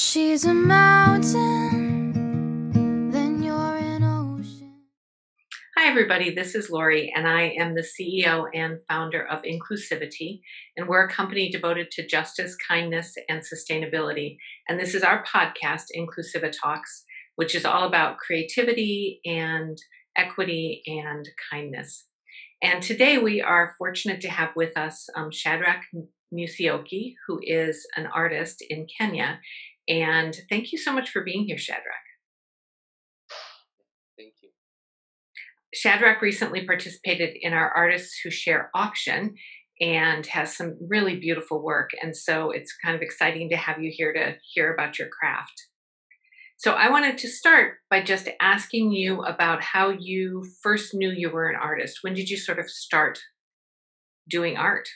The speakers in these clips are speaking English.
she's a mountain, then you're an ocean. Hi, everybody. This is Lori, and I am the CEO and founder of Inclusivity. And we're a company devoted to justice, kindness, and sustainability. And this is our podcast, Inclusiva Talks, which is all about creativity and equity and kindness. And today we are fortunate to have with us um, Shadrach Musioki, who is an artist in Kenya. And thank you so much for being here, Shadrach. Thank you. Shadrach recently participated in our Artists Who Share auction and has some really beautiful work. And so it's kind of exciting to have you here to hear about your craft. So I wanted to start by just asking you about how you first knew you were an artist. When did you sort of start doing art?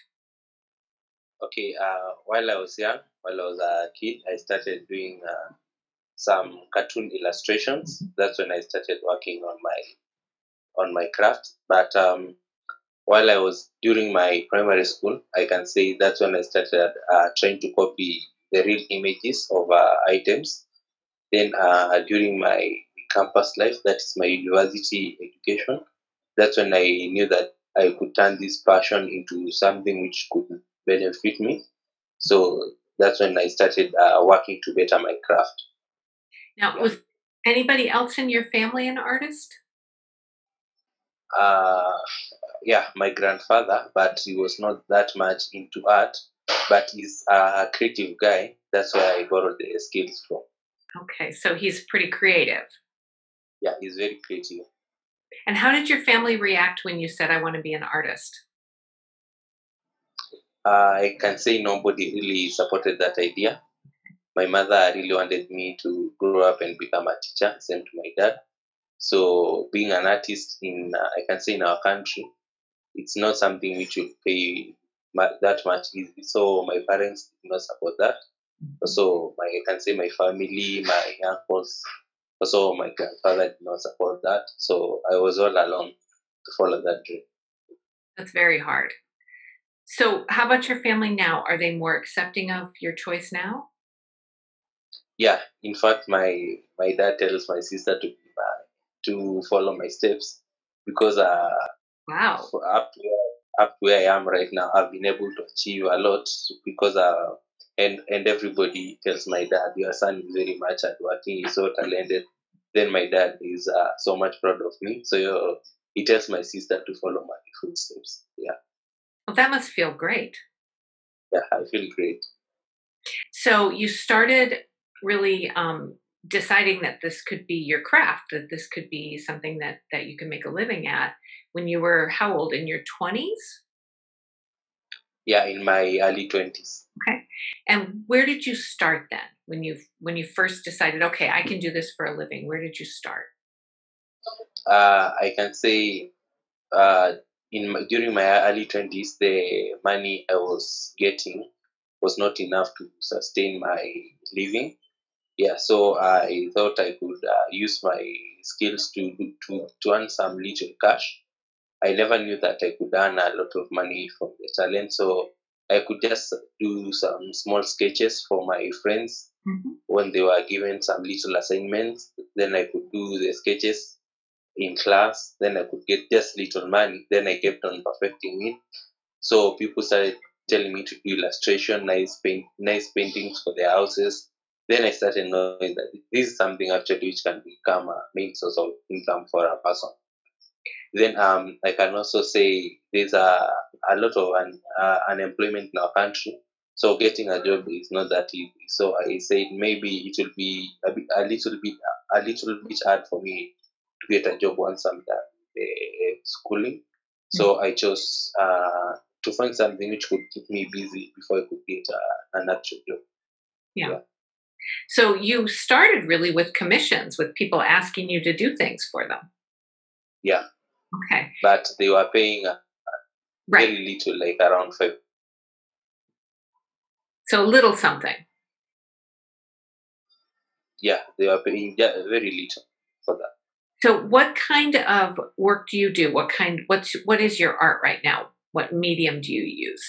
Okay, uh, while I was young, while I was a kid, I started doing uh, some cartoon illustrations. That's when I started working on my on my craft. But um, while I was during my primary school, I can say that's when I started uh, trying to copy the real images of uh, items. Then uh, during my campus life, that is my university education, that's when I knew that I could turn this passion into something which could benefit me. So that's when I started uh, working to better my craft. Now, was anybody else in your family an artist? Uh, yeah, my grandfather, but he was not that much into art, but he's a creative guy. That's where I borrowed the skills from. Okay, so he's pretty creative. Yeah, he's very creative. And how did your family react when you said, I want to be an artist? I can say nobody really supported that idea. My mother really wanted me to grow up and become a teacher, same to my dad. So being an artist in, uh, I can say in our country, it's not something which will pay that much easy. So my parents did not support that. So my, I can say my family, my uncles, also my grandfather did not support that. So I was all alone to follow that dream. That's very hard. So, how about your family now? Are they more accepting of your choice now? Yeah, in fact, my my dad tells my sister to uh, to follow my steps because uh, Wow. up to where, up where I am right now, I've been able to achieve a lot because uh, and and everybody tells my dad, your son is very much at hardworking, he's so talented. Then my dad is uh, so much proud of me, so uh, he tells my sister to follow my footsteps. Yeah, Well, that must feel great. yeah, I feel great. So, you started really um, deciding that this could be your craft, that this could be something that, that you can make a living at when you were how old? In your 20s? Yeah, in my early twenties. Okay. And where did you start then? When you when you first decided, okay, I can do this for a living. Where did you start? uh, I can say uh, in my, during my early twenties, the money I was getting was not enough to sustain my living. Yeah, so I thought I could uh, use my skills to, to to earn some little cash. I never knew that I could earn a lot of money from the talent, so I could just do some small sketches for my friends when they were given some little assignments. Then I could do the sketches in class. Then I could get just little money. Then I kept on perfecting it. So people started telling me to do illustration, nice paint, nice paintings for their houses. Then I started knowing that this is something actually which can become a main source of income for a person. Then um, I can also say there's a, a lot of un, uh, unemployment in our country. So getting a job is not that easy. So I said maybe it will be a, bit, a little bit a little bit hard for me get a job once I'm done the schooling. So I chose uh, to find something which could keep me busy before I could get uh, an actual job. Yeah. So you started really with commissions, with people asking you to do things for them. Yeah, Okay. but they were paying uh, Right. very little, like around five. So a little something. Yeah, they were paying yeah, very little for that. So what kind of work do you do? What kind what's what is your art right now? What medium do you use?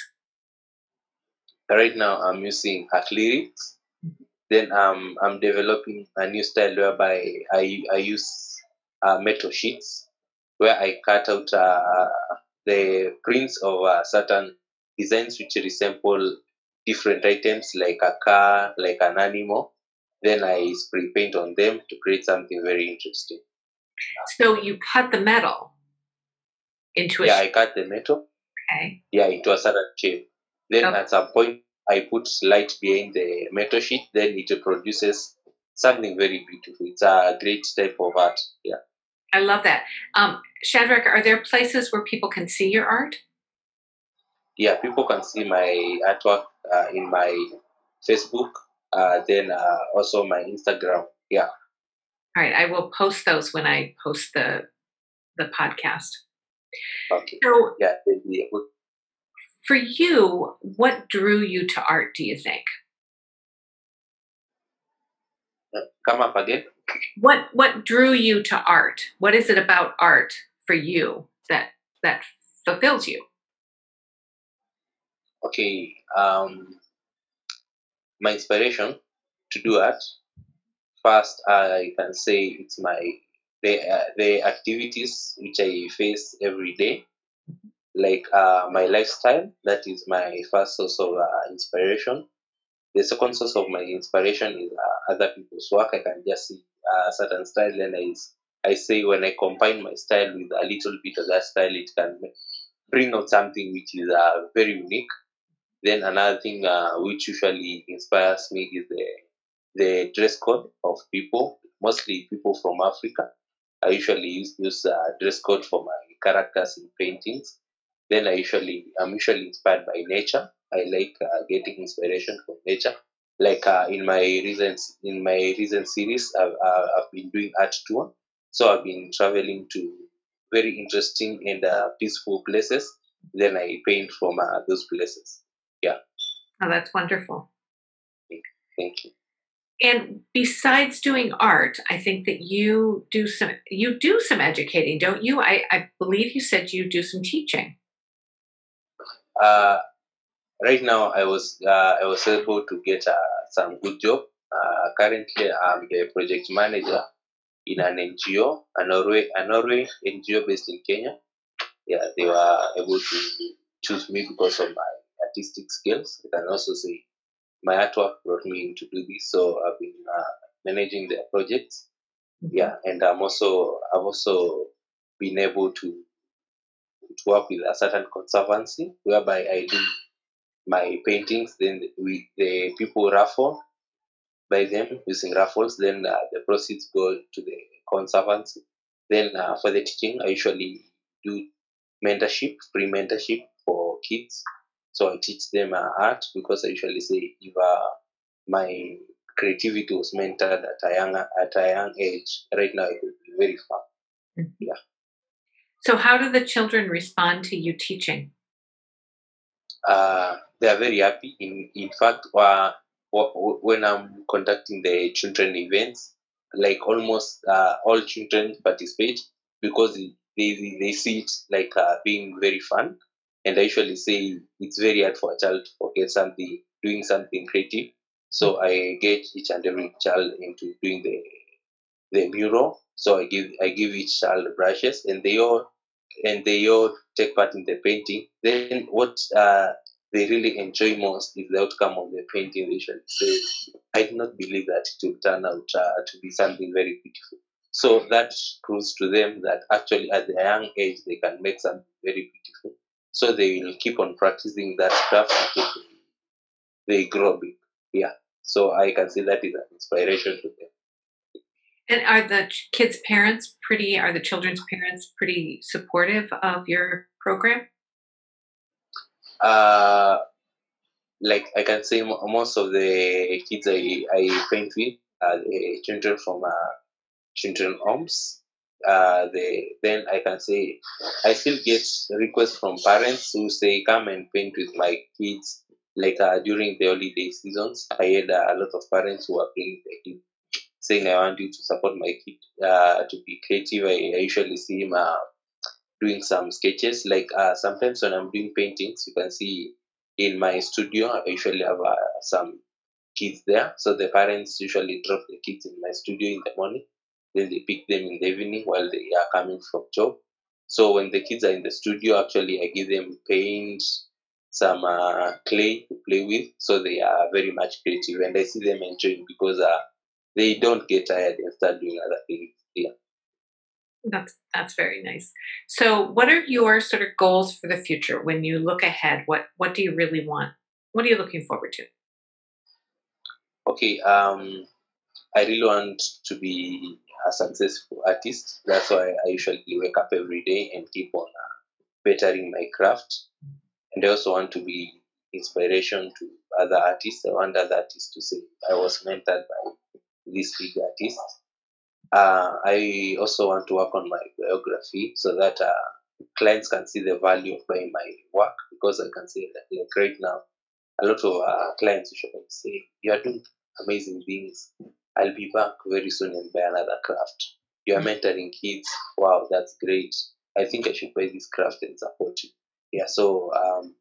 Right now, I'm using acrylics Then um, I'm developing a new style whereby I, I use uh, metal sheets where I cut out uh, the prints of uh, certain designs which resemble different items like a car, like an animal. Then I spray paint on them to create something very interesting. So you cut the metal into a Yeah, shape. I cut the metal, Okay. yeah, into a certain shape. Then Okay. at some point, I put light behind the metal sheet. Then it produces something very beautiful. It's a great type of art. Yeah. I love that. Um, Shadrach, are there places where people can see your art? yeah, people can see my artwork uh, in my Facebook, uh, then uh, also my Instagram. Yeah, All right, I will post those when I post the the podcast. okay. So, Yeah, then we would- for you, what drew you to art? Do you think? come up again. What what drew you to art? What is it about art for you that that fulfills you? Okay, um, my inspiration to do art. First, I can say it's my the uh, the activities which I face every day, like uh, my lifestyle. That is my first source of uh, inspiration. The second source of my inspiration is uh, other people's work. I can just see a certain style, and I, I say when I combine my style with a little bit of that style, it can bring out something which is uh, very unique. Then another thing uh, which usually inspires me is the the dress code of people, mostly people from Africa. I usually use use uh, dress code for my characters in paintings. Then I usually I'm usually inspired by nature. I like uh, getting inspiration from nature. Like uh, in my recent in my recent series, I've, I've been doing art tour. So I've been traveling to very interesting and uh, peaceful places. Then I paint from uh, those places. Yeah. Oh, that's wonderful. Thank you. And besides doing art, I think that you do some you do some educating, don't you? I, I believe you said you do some teaching. Uh, right now, I was uh, I was able to get uh, some good job. Uh, currently, I'm the project manager in an NGO, a Norway a Norway NGO based in Kenya. Yeah, they were able to choose me because of my artistic skills. I can also say my artwork brought me in to do this. So I've been uh, managing their projects. Yeah, and I'm also I've also been able to to work with a certain conservancy whereby I do my paintings. Then we the people raffle by them using raffles. Then uh, the proceeds go to the conservancy. Then uh, for the teaching, I usually do mentorship, free mentorship for kids. So I teach them uh, art because I usually say if uh, my creativity was mentored at a young at a young age, right now it will be very far. So how do the children respond to you teaching? uh, they are very happy. In in fact, uh, wh- wh- when I'm conducting the children events, like almost uh, all children participate because they, they, they see it like uh, being very fun. And I usually say it's very hard for a child to forget something, doing something creative. So I engage each and every child into doing the the mural. So I give I give each child brushes, and they all and they all take part in the painting. Then what uh, they really enjoy most is the outcome of the painting. They usually say, "I did not believe that it will turn out uh, to be something very beautiful." So that proves to them that actually at a young age they can make something very beautiful. So they will keep on practicing that craft until they, grow big. Yeah. So I can see that is an inspiration to them. And are the kids' parents pretty? Are the children's parents pretty supportive of your program? uh, like I can say most of the kids I, I paint with are the children from uh, children homes. Uh, the, then I can say I still get requests from parents who say come and paint with my kids. Like uh, during the holiday seasons, I had uh, a lot of parents who are bringing their kids saying I want you to support my kid uh, to be creative. I, I usually see him uh, doing some sketches. Like uh, sometimes when I'm doing paintings, you can see in my studio, I usually have some kids there. So the parents usually drop the kids in my studio in the morning. Then they pick them in the evening while they are coming from job. So when the kids are in the studio, actually I give them paint, some uh, clay to play with. So they are very much creative, and I see them enjoying because uh, they don't get tired and start doing other things. Yeah. That's that's very nice. So, what are your sort of goals for the future when you look ahead? What what do you really want? What are you looking forward to? Okay, um, I really want to be a successful artist. That's why I usually wake up every day and keep on uh, bettering my craft. And I also want to be inspiration to other artists. I want other artists to say I was mentored by this big artist uh, I also want to work on my biography so that uh, clients can see the value of buying my work because I can say that like right now, a lot of uh, clients usually say, You are doing amazing things. I'll be back very soon and buy another craft. You are mentoring kids. Wow, that's great. I think I should buy this craft and support you. Yeah, so um,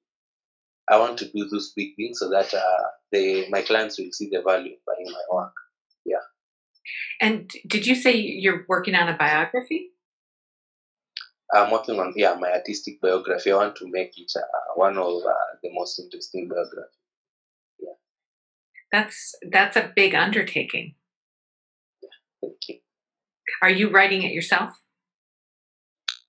I want to do those big things so that uh, they, my clients will see the value of buying my work. Yeah. And did you say you're working on a biography? I'm working on yeah my artistic biography. I want to make it uh, one of uh, the most interesting biographies. Yeah, that's that's a big undertaking. Yeah, thank you. Are you writing it yourself?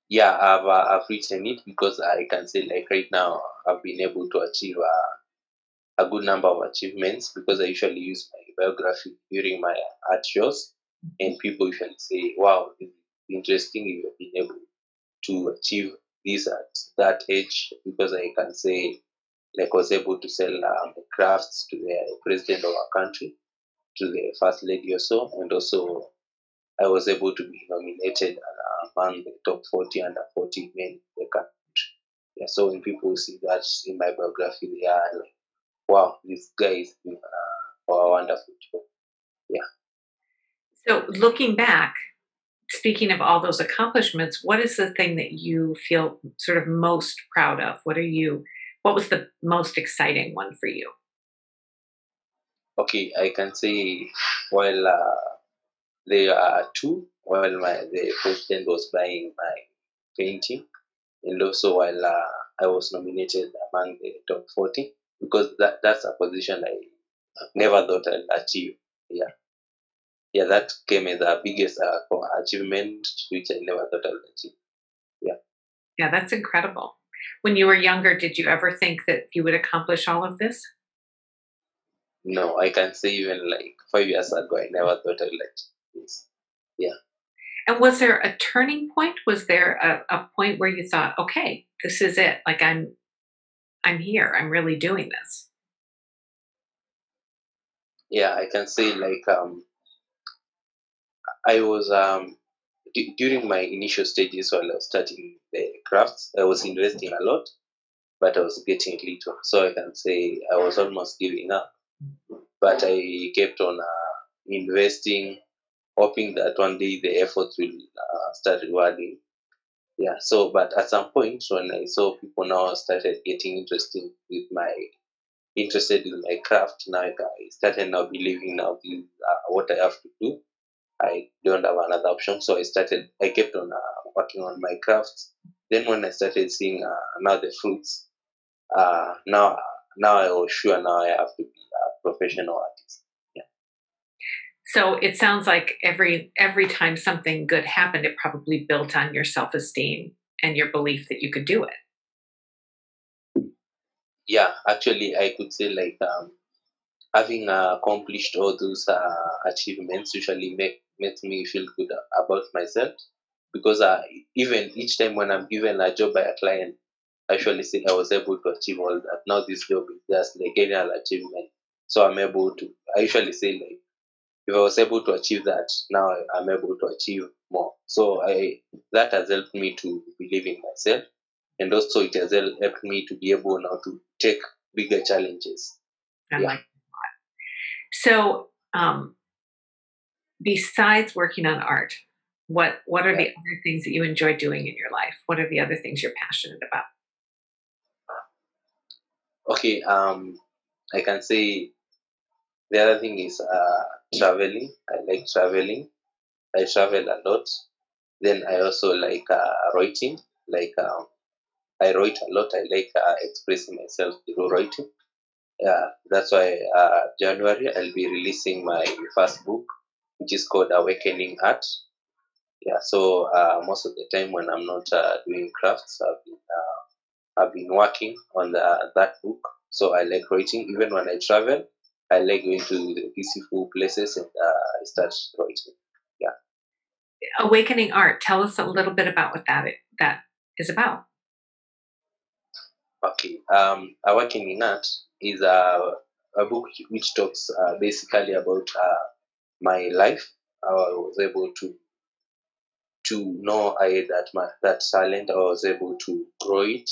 Yeah, I've uh, I've written it because I can say like right now I've been able to achieve uh, a good number of achievements because I usually use my biography during my art shows and people usually say, "Wow, it's interesting you have been able to achieve this at that age." Because I can say, like, I was able to sell um, crafts to the president of our country, to the first lady or so, and also I was able to be nominated among the top 40 under 40 men in the country. Yeah, so when people see that in my biography, they are like, "Wow, this guy is uh, a wonderful job." Yeah. So, looking back, speaking of all those accomplishments, what is the thing that you feel sort of most proud of? What are you, what was the most exciting one for you? Okay, I can say, while uh, there are two, while my the president was buying my painting, and also while uh, I was nominated among the top 40, because that, that's a position I never thought I'd achieve. Yeah yeah, that came as the biggest uh, achievement, which I never thought I would achieve. Yeah. Yeah, that's incredible. When you were younger, did you ever think that you would accomplish all of this? No, I can say even like five years ago, I never thought I would like this. Yeah. And was there a turning point? Was there a, a point where you thought, okay, this is it? Like I'm, I'm here. I'm really doing this. Yeah, I can say like um, I was um, d- during my initial stages while I was starting the crafts, I was investing a lot, but I was getting little. So I can say I was almost giving up. But I kept on uh, investing, hoping that one day the effort will uh, start rewarding. Yeah. So, but at some point when I saw people now started getting interested with my interested in my craft, now I started now believing now this, uh, what I have to do I don't have another option. So I started, I kept on uh, working on my crafts. Then when I started seeing uh, now the fruits, uh, now now I was sure now I have to be a professional artist. Yeah. So it sounds like every every time something good happened, it probably built on your self esteem and your belief that you could do it. Yeah, actually, I could say like um, having uh, accomplished all those uh, achievements usually make makes me feel good about myself because uh, even each time when I'm given a job by a client, I actually say I was able to achieve all that. Now this job is just like any other achievement. So I'm able to, I usually say like, if I was able to achieve that, now I'm able to achieve more. So I, that has helped me to believe in myself. And also it has helped me to be able now to take bigger challenges. I yeah. like that. So, um, besides working on art, what what are the other things that you enjoy doing in your life? What are the other things you're passionate about? Okay, um, I can say the other thing is uh, traveling. I like traveling. I travel a lot. Then I also like uh, writing. Like um, I write a lot. I like uh, expressing myself through writing. Yeah, that's why uh, January I'll be releasing my first book, which is called Awakening Art. Yeah, so uh, most of the time when I'm not uh, doing crafts, I've been I've been working on the, that book. So I like writing. Even when I travel, I like going to the peaceful places and uh, I start writing. Yeah. Awakening Art. Tell us a little bit about what that that is about. Okay, um, Awakening Art is a, a book which talks uh, basically about uh, my life. How I was able to to know I had that my, that talent. I was able to grow it.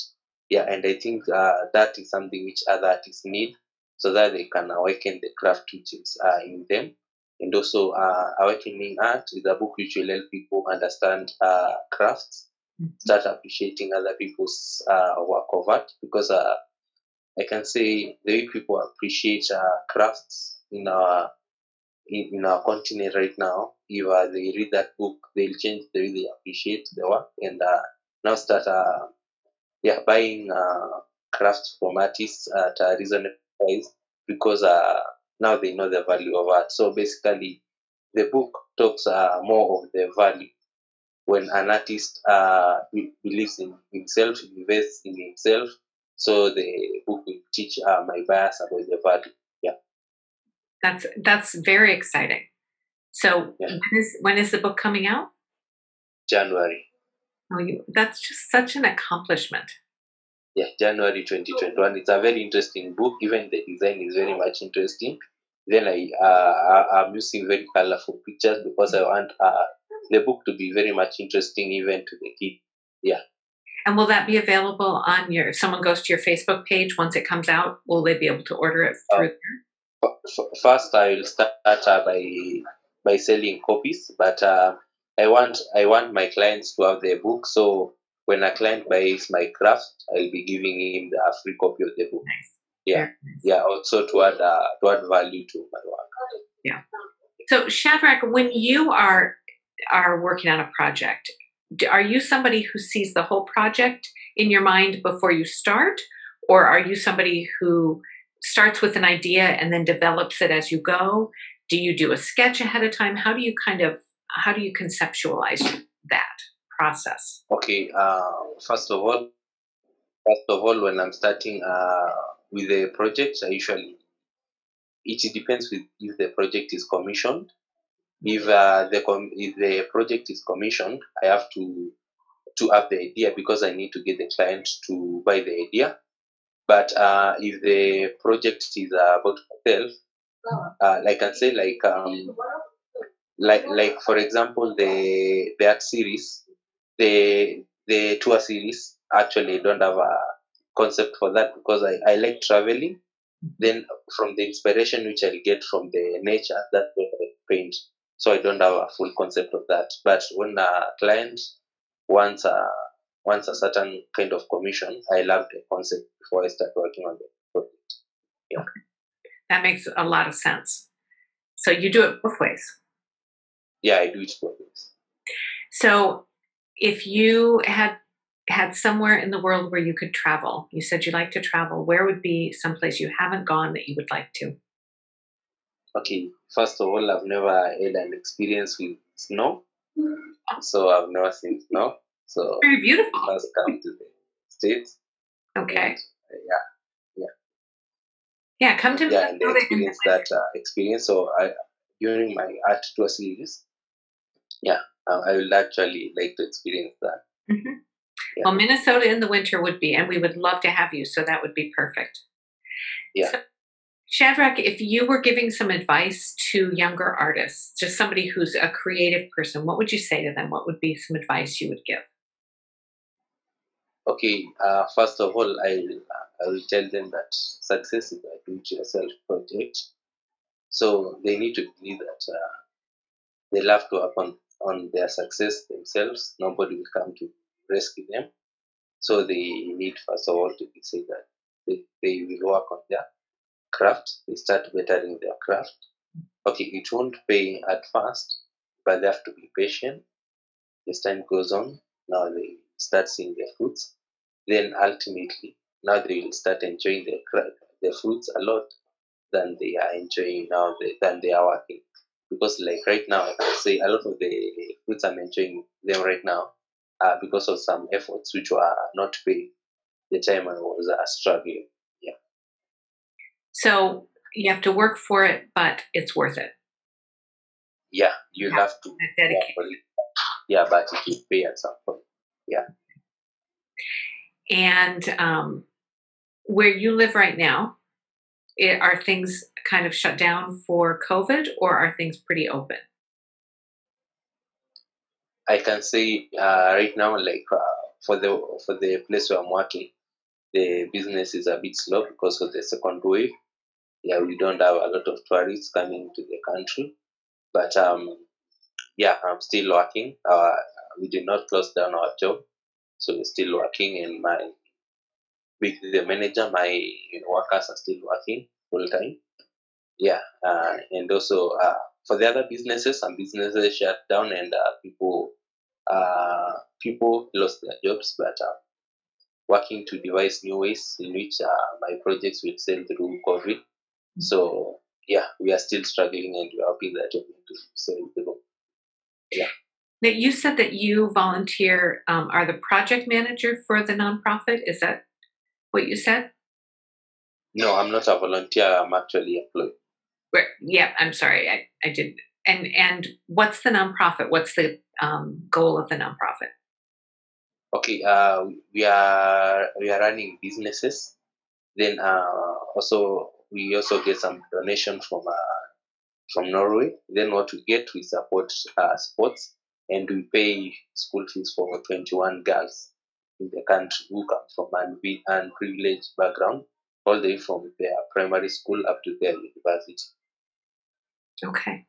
Yeah, and I think uh, that is something which other artists need so that they can awaken the craft which is uh, in them. And also, uh, Awakening Art is a book which will help people understand uh, crafts, start appreciating other people's uh, work of art. Because uh, I can say the way people appreciate uh, crafts in our in, in our continent right now, if uh, they read that book, they'll change the way they appreciate the work and uh, now start uh, yeah buying uh, crafts from artists at a reasonable price because uh, now they know the value of art. So basically, the book talks uh, more of the value when an artist uh, believes in himself, invests in himself. So the book will teach uh, my buyers about the value. Yeah, That's that's very exciting. So Yeah. when is when is the book coming out? January. Oh, you, that's just such an accomplishment. Yeah, January 2021. It's a very interesting book. Even the design is very much interesting. Then I, uh, I- I'm using very colorful pictures because I want uh, the book to be very much interesting even to the kid. Yeah. And will that be available on your? If someone goes to your Facebook page once it comes out, will they be able to order it Oh. through? F- f- First, I will start uh, by by selling copies, but uh, I want I want my clients to have their book. So when a client buys my craft, I'll be giving him the a free copy of the book. Nice. Yeah. Nice. Yeah, also to add uh, to add value to my work. Yeah. So Shadrach, when you are are working on a project, are you somebody who sees the whole project in your mind before you start, or are you somebody who starts with an idea and then develops it as you go? Do you do a sketch ahead of time? How do you kind of how do you conceptualize that process? Okay. Uh, first of all, first of all, when I'm starting uh, with a project, I usually it depends with if the project is commissioned. If uh, the com- if the project is commissioned, I have to to have the idea because I need to get the client to buy the idea. But uh, if the project is about myself, uh, like I say, like um, like like for example, the the art series, the the tour series actually don't have a concept for that because I, I like traveling. Then from the inspiration which I'll get from the nature, that's what I paint. So I don't have a full concept of that. But when a client wants a wants a certain kind of commission, I love the concept before I start working on the project. That makes a lot of sense. So you do it both ways. Yeah, I do it both ways. So, if you had had somewhere in the world where you could travel, you said you like to travel. Where would be someplace you haven't gone that you would like to? Okay, first of all, I've never had an experience with snow, so I've never seen snow. So Very beautiful. first come to the states. Okay. And, uh, Yeah, come to yeah, yeah, and Minnesota and- experience that uh, experience. So I during my art tour series, yeah, uh, I would actually like to experience that. Mhm. Yeah. Well, Minnesota in the winter would be, and we would love to have you. So that would be perfect. Yeah. So, Shadrach, if you were giving some advice to younger artists, just somebody who's a creative person, what would you say to them? What would be some advice you would give? Okay, uh, first of all, I will, I will tell them that success is a do-it-yourself project. So they need to believe that uh, they'll have to work on, their success themselves. Nobody will come to rescue them. So they need, first of all, to say that they, they will work on their craft. They start bettering their craft. Okay, it won't pay at first, but they have to be patient. As time goes on, now they start seeing their fruits. Then ultimately, now they will start enjoying their cra- their fruits a lot than they are enjoying now than they are working. Because like right now, I can say a lot of the fruits I'm enjoying them right now uh, because of some efforts which were not paid the time I was uh, struggling. Yeah. So you have to work for it, but it's worth it. Yeah, you Yeah. have to That work it. Yeah, but it will pay at some point. Yeah. And um, where you live right now, it, are things kind of shut down for COVID, or are things pretty open? I can say uh, right now, like uh, for the for the place where I'm working, the business is a bit slow because of the second wave. Yeah, we don't have a lot of tourists coming to the country, but um, yeah, I'm still working. Uh, we did not close down our job, so we're still working. And my with the manager, my you know, workers are still working full time. Yeah, uh, and also uh, for the other businesses, some businesses shut down and uh, people uh, people lost their jobs, but uh, working to devise new ways in which uh, my projects will sell through COVID. So yeah, we are still struggling and we are hoping that we're going to sell through. Yeah. Now, you said that you volunteer, um, are the project manager for the nonprofit. Is that what you said? No, I'm not a volunteer. I'm actually employed. Right. Yeah, I'm sorry. I, I did. And and what's the nonprofit? What's the um, goal of the nonprofit? Okay, uh, we are we are running businesses. Then uh, also we also get some donation from uh, from Norway. Then what we get, we support uh, sports and we pay school fees for 21 girls in the country who come from an unprivileged background, all the way from their primary school up to their university. Okay.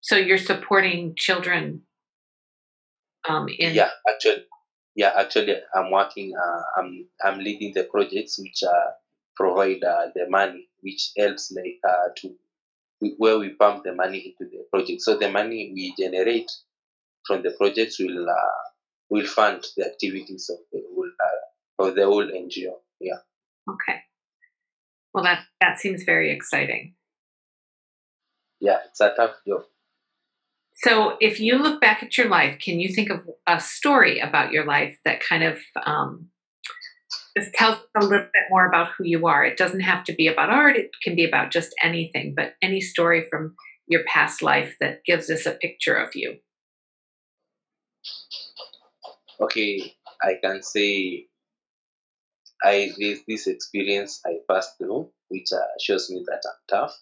So you're supporting children um, in yeah, actually, yeah, actually, I'm working. Uh, I'm I'm leading the projects which uh, provide uh, the money, which helps like uh, to where we pump the money into the project. So the money we generate from the projects will uh, will fund the activities of the whole uh, of the whole NGO. Yeah, Okay. Well, that that seems very exciting. yeah, it's a tough job. So, if you look back at your life, can you think of a story about your life that kind of um, just tells a little bit more about who you are? It doesn't have to be about art; it can be about just anything. But any story from your past life that gives us a picture of you. Okay, I can say I there's this experience I passed through, which uh, shows me that I'm tough.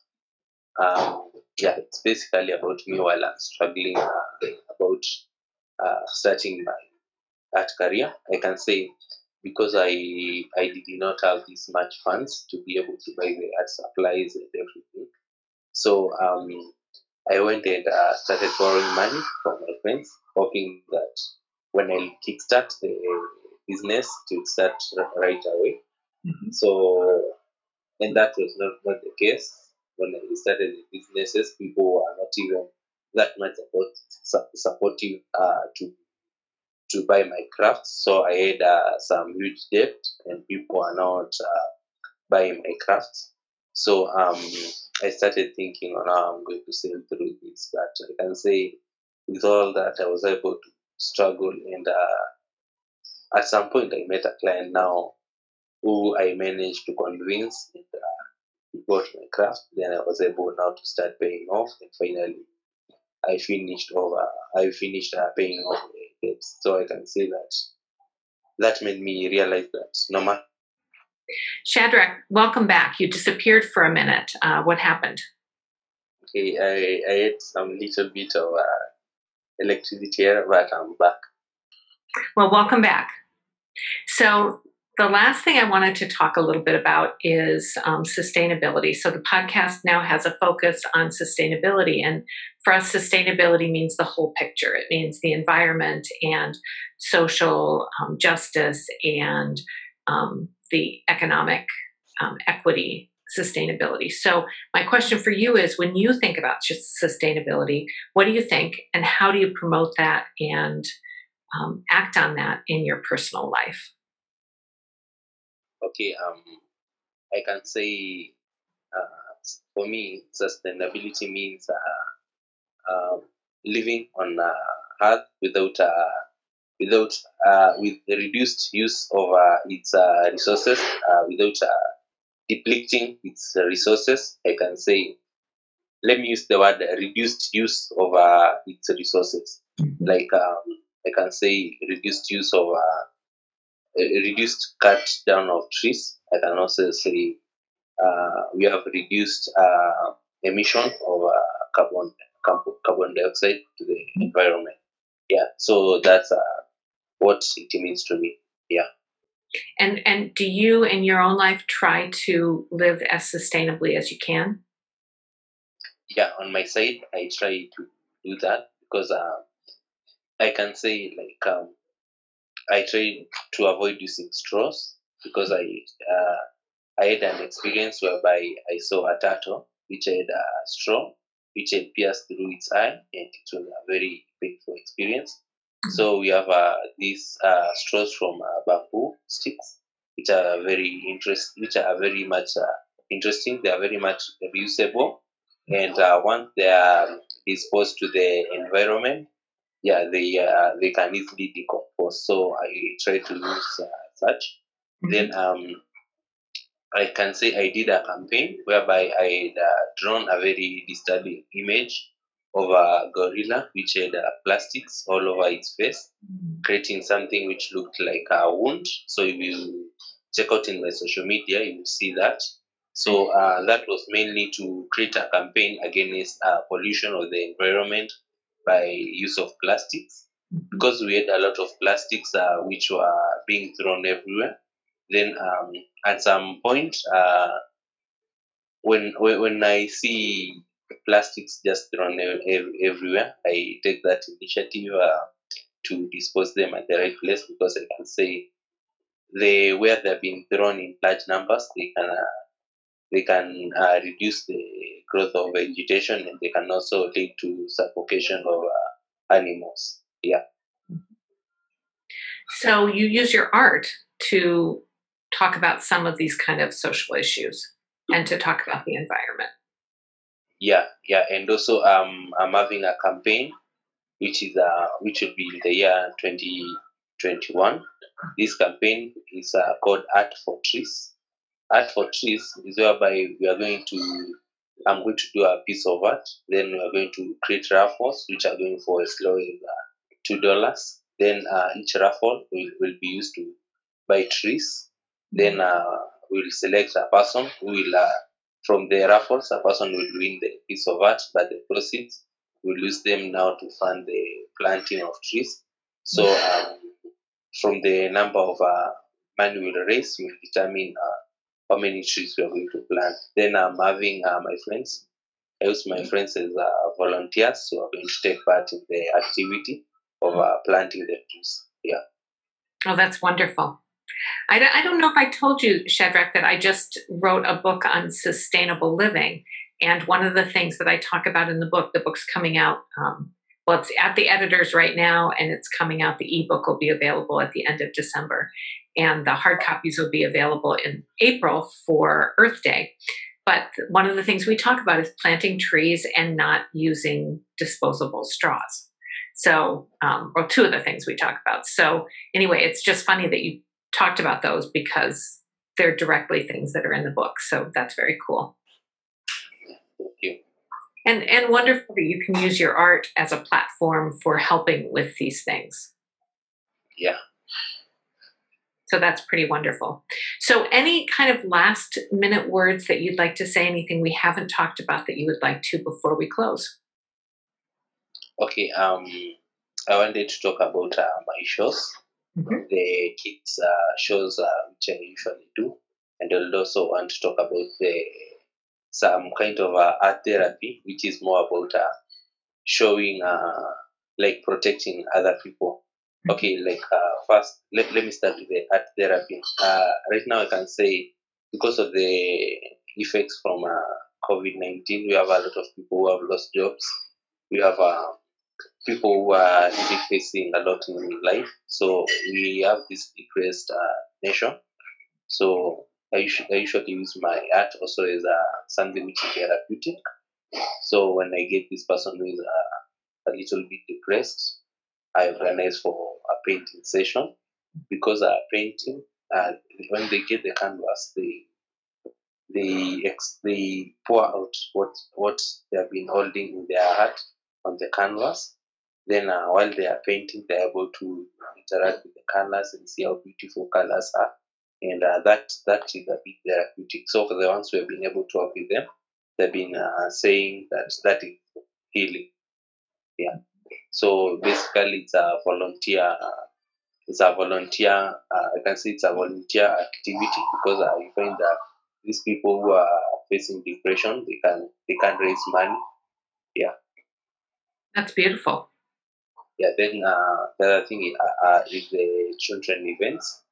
Um, yeah, it's basically about me while I'm struggling uh, about uh, starting my art career. I can say because I I did not have this much funds to be able to buy the art supplies and everything. So um, I went and uh, started borrowing money from my friends, hoping that when I kickstart the business to start right away. So, and that was not, not the case. When I started the businesses, people were not even that much support, su- supportive uh, to to buy my crafts. So I had uh, some huge debt, and people are not uh, buying my crafts. So um, I started thinking on how I'm going to sail through this. But I can say, with all that, I was able to struggle, and uh, at some point, I met a client now who I managed to convince, and uh, he bought my craft. Then I was able now to start paying off, and finally, I finished over. I finished uh, paying off the debts. So I can say that that made me realize that no matter Shadrach, welcome back. You disappeared for a minute. Uh, what happened? okay, I, I had some little bit of uh, electricity error, but I'm back. Well, welcome back. So, the last thing I wanted to talk a little bit about is um, sustainability. So, the podcast now has a focus on sustainability. And for us, sustainability means the whole picture it means the environment and social um, justice and um, the economic um, equity sustainability. So, my question for you is when you think about sustainability, what do you think and how do you promote that and um, act on that in your personal life? Okay, um, I can say uh, for me, sustainability means uh, uh, living on uh, Earth without uh, without uh, with the reduced use of its resources, without depleting its resources. I can say, let me use the word reduced use of its resources. Mm-hmm. Like um, I can say, reduced use of reduced cut down of trees. I can also say uh, we have reduced uh, emission of uh, carbon carbon dioxide to the environment. Yeah, so that's uh, what it means to me. Yeah. And and do you in your own life try to live as sustainably as you can? Yeah, on my side, I try to do that because uh, I can say like um, I try to avoid using straws because I uh, I had an experience whereby I saw a turtle which had a straw which had pierced through its eye, and it was a very painful experience. So we have uh, these uh, straws from uh, bamboo sticks, which are very interest, which are very much uh, interesting. They are very much reusable, and uh, once they are exposed to the environment, yeah, they uh, they can easily decompose. So I try to use such. Mm-hmm. Then um, I can say I did a campaign whereby I had uh, drawn a very disturbing image of a gorilla which had uh, plastics all over its face, mm-hmm. creating something which looked like a wound. So if you check out in my social media, you will see that. So uh, that was mainly to create a campaign against uh, pollution of the environment by use of plastics, mm-hmm. because we had a lot of plastics uh, which were being thrown everywhere. Then um, at some point, uh, when when I see plastics just thrown everywhere, I take that initiative uh, to dispose them at the right place because I can say they where they're being thrown in large numbers, they can uh, they can uh, reduce the growth of vegetation and they can also lead to suffocation of uh, animals. Yeah. So you use your art to talk about some of these kind of social issues and to talk about the environment. Yeah, yeah, and also um, I'm having a campaign which is uh, which will be in the year 2021. This campaign is uh, called Art for Trees. Art for Trees is whereby we are going to I'm going to do a piece of art. Then we are going to create raffles, which are going for as low as uh, two dollars. Then uh, each raffle will, will be used to buy trees then uh, we'll select a person who will, uh, from the raffles, a person will win the piece of art, but the proceeds we'll use them now to fund the planting of trees. So um, from the number of uh, money we'll raise, we'll determine uh, how many trees we are going to plant. Then I'm having uh, my friends. I use my friends as uh, volunteers, so I'm going to take part in the activity of uh, planting the trees. Yeah. Oh, that's wonderful. I, I don't know if I told you, Shadrach, that I just wrote a book on sustainable living. And one of the things that I talk about in the book, the book's coming out, um, well, it's at the editors right now, and it's coming out. The ebook will be available at the end of December, and the hard copies will be available in April for Earth Day. But one of the things we talk about is planting trees and not using disposable straws. So, um, or two of the things we talk about. So, anyway, it's just funny that you talked about those because they're directly things that are in the book. So that's very cool. Thank you. And and wonderful that you can use your art as a platform for helping with these things. Yeah. So that's pretty wonderful. So any kind of last minute words that you'd like to say, anything we haven't talked about that you would like to before we close? Okay, um I wanted to talk about uh, my shows mm-hmm. the kids uh, shows uh, which I usually do, and I'll also want to talk about the some kind of uh, art therapy, which is more about uh, showing uh, like protecting other people. Mm-hmm. Okay, like uh, first, let, let me start with the art therapy. Uh, right now, I can say because of the effects from uh, COVID 19. We have a lot of people who have lost jobs. We have people who are really facing a lot in life. So we have this depressed uh, nation. So I usually, I usually use my art also as a, something which is therapeutic. So when I get this person who is uh, a little bit depressed, I organize for a painting session because uh, painting, uh, when they get the canvas, they they ex- they pour out what what they have been holding in their heart on the canvas. Then uh, while they are painting, they are able to interact with the colors and see how beautiful colors are, and uh, that that is a bit therapeutic. So for the ones who have been able to work with them, they've been uh, saying that that is healing. Yeah. So basically, it's a volunteer. It's a volunteer. Uh, I can say it's a volunteer activity because I find that these people who are facing depression, they can they can raise money. That's beautiful. Yeah. Then uh, the other thing uh, uh, is the children events.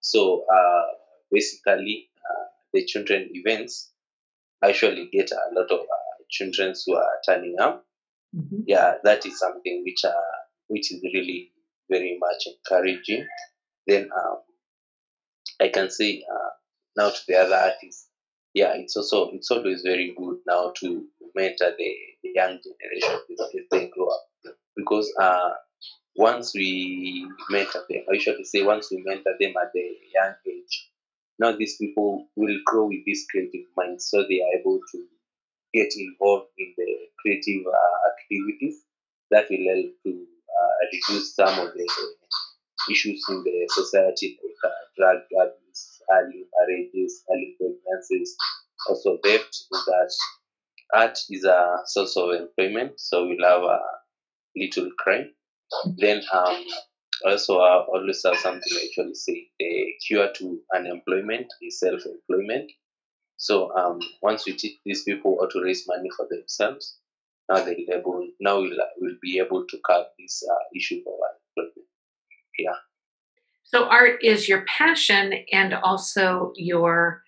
So uh, basically, uh, the children events actually get a lot of uh, children who are turning up. Mhm. yeah, that is something which uh, which is really very much encouraging. Then um, I can say uh, now to the other artists, yeah, it's also it's always very good now to mentor the young generation as they grow up. Because uh, once we mentor them, I usually say once we mentor them at the young age, now these people will grow with this creative mind, so they are able to get involved in the creative uh, activities that will help to uh, reduce some of the issues in the society like uh, drug abuse, early marriages, early pregnancies, also theft. Is that art is a source of employment, so we'll have a little crime. Then um, also I always have something I usually say: the cure to unemployment is self-employment. So um, once we teach these people how to raise money for themselves, now they will able now we'll, we'll be able to curb this uh, issue of unemployment. So art is your passion and also your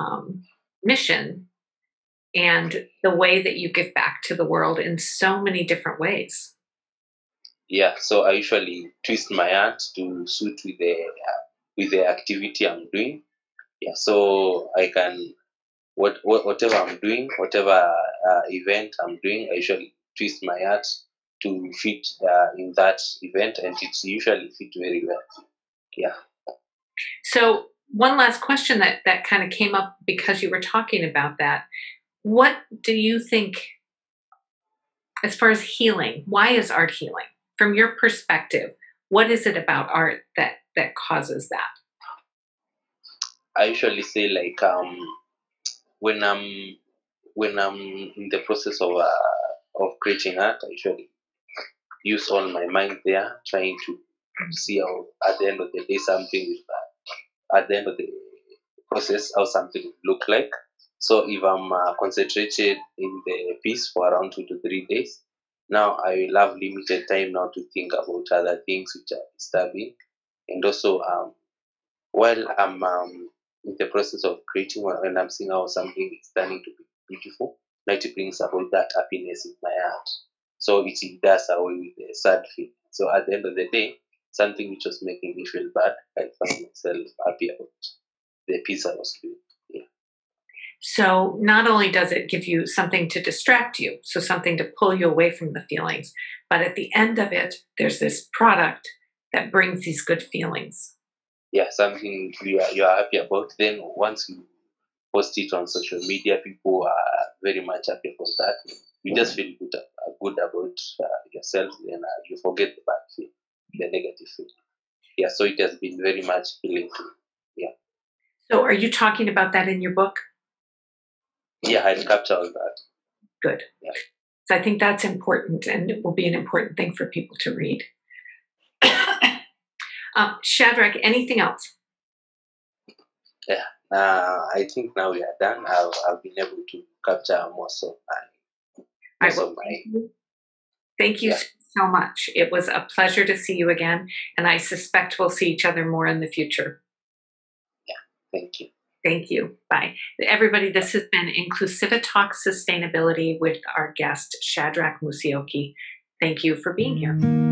um, mission and the way that you give back to the world in so many different ways. Yeah, so I usually twist my art to suit with the uh, with the activity I'm doing. Yeah, so I can what, what whatever I'm doing, whatever uh, event I'm doing, I usually twist my art to fit uh, in that event, and it's usually fit very well. Yeah. So one last question that that kind of came up because you were talking about that. What do you think as far as healing? Why is art healing? From your perspective, what is it about art that that causes that? I usually say like um when I'm when I'm in the process of uh, of creating art, I usually use all my mind there, trying to see how at the end of the day something will at the end of the process how something will look like. So if I'm uh, concentrated in the piece for around two to three days, now I will have limited time now to think about other things which are disturbing, and also um, while I'm um, in the process of creating and I'm seeing how something is turning to be beautiful, now it brings about that happiness in my heart. So it, it does away with the sad feeling. So at the end of the day, something which was making me feel bad, I find myself happy about the piece I was doing. So not only does it give you something to distract you, so something to pull you away from the feelings, but at the end of it, there's this product that brings these good feelings. Yeah, something you are, you are happy about. Then once you post it on social media, people are very much happy about that. You just feel good, uh, good about uh, yourself, and uh, you forget the bad feel, the negative feel. Yeah, so it has been very much healing to me. So are you talking about that in your book? Yeah, I capture all that. Good. Yeah. So I think that's important and it will be an important thing for people to read. um, Shadrach, anything else? Yeah, uh, I think now we are done. I've, I've been able to capture most of my, All right, most well, of my thank you. Thank you Yeah. So much. It was a pleasure to see you again, and I suspect we'll see each other more in the future. Yeah, thank you. Thank you. Bye. Everybody, this has been Inclusivitalk Sustainability with our guest, Shadrach Musioki. Thank you for being here.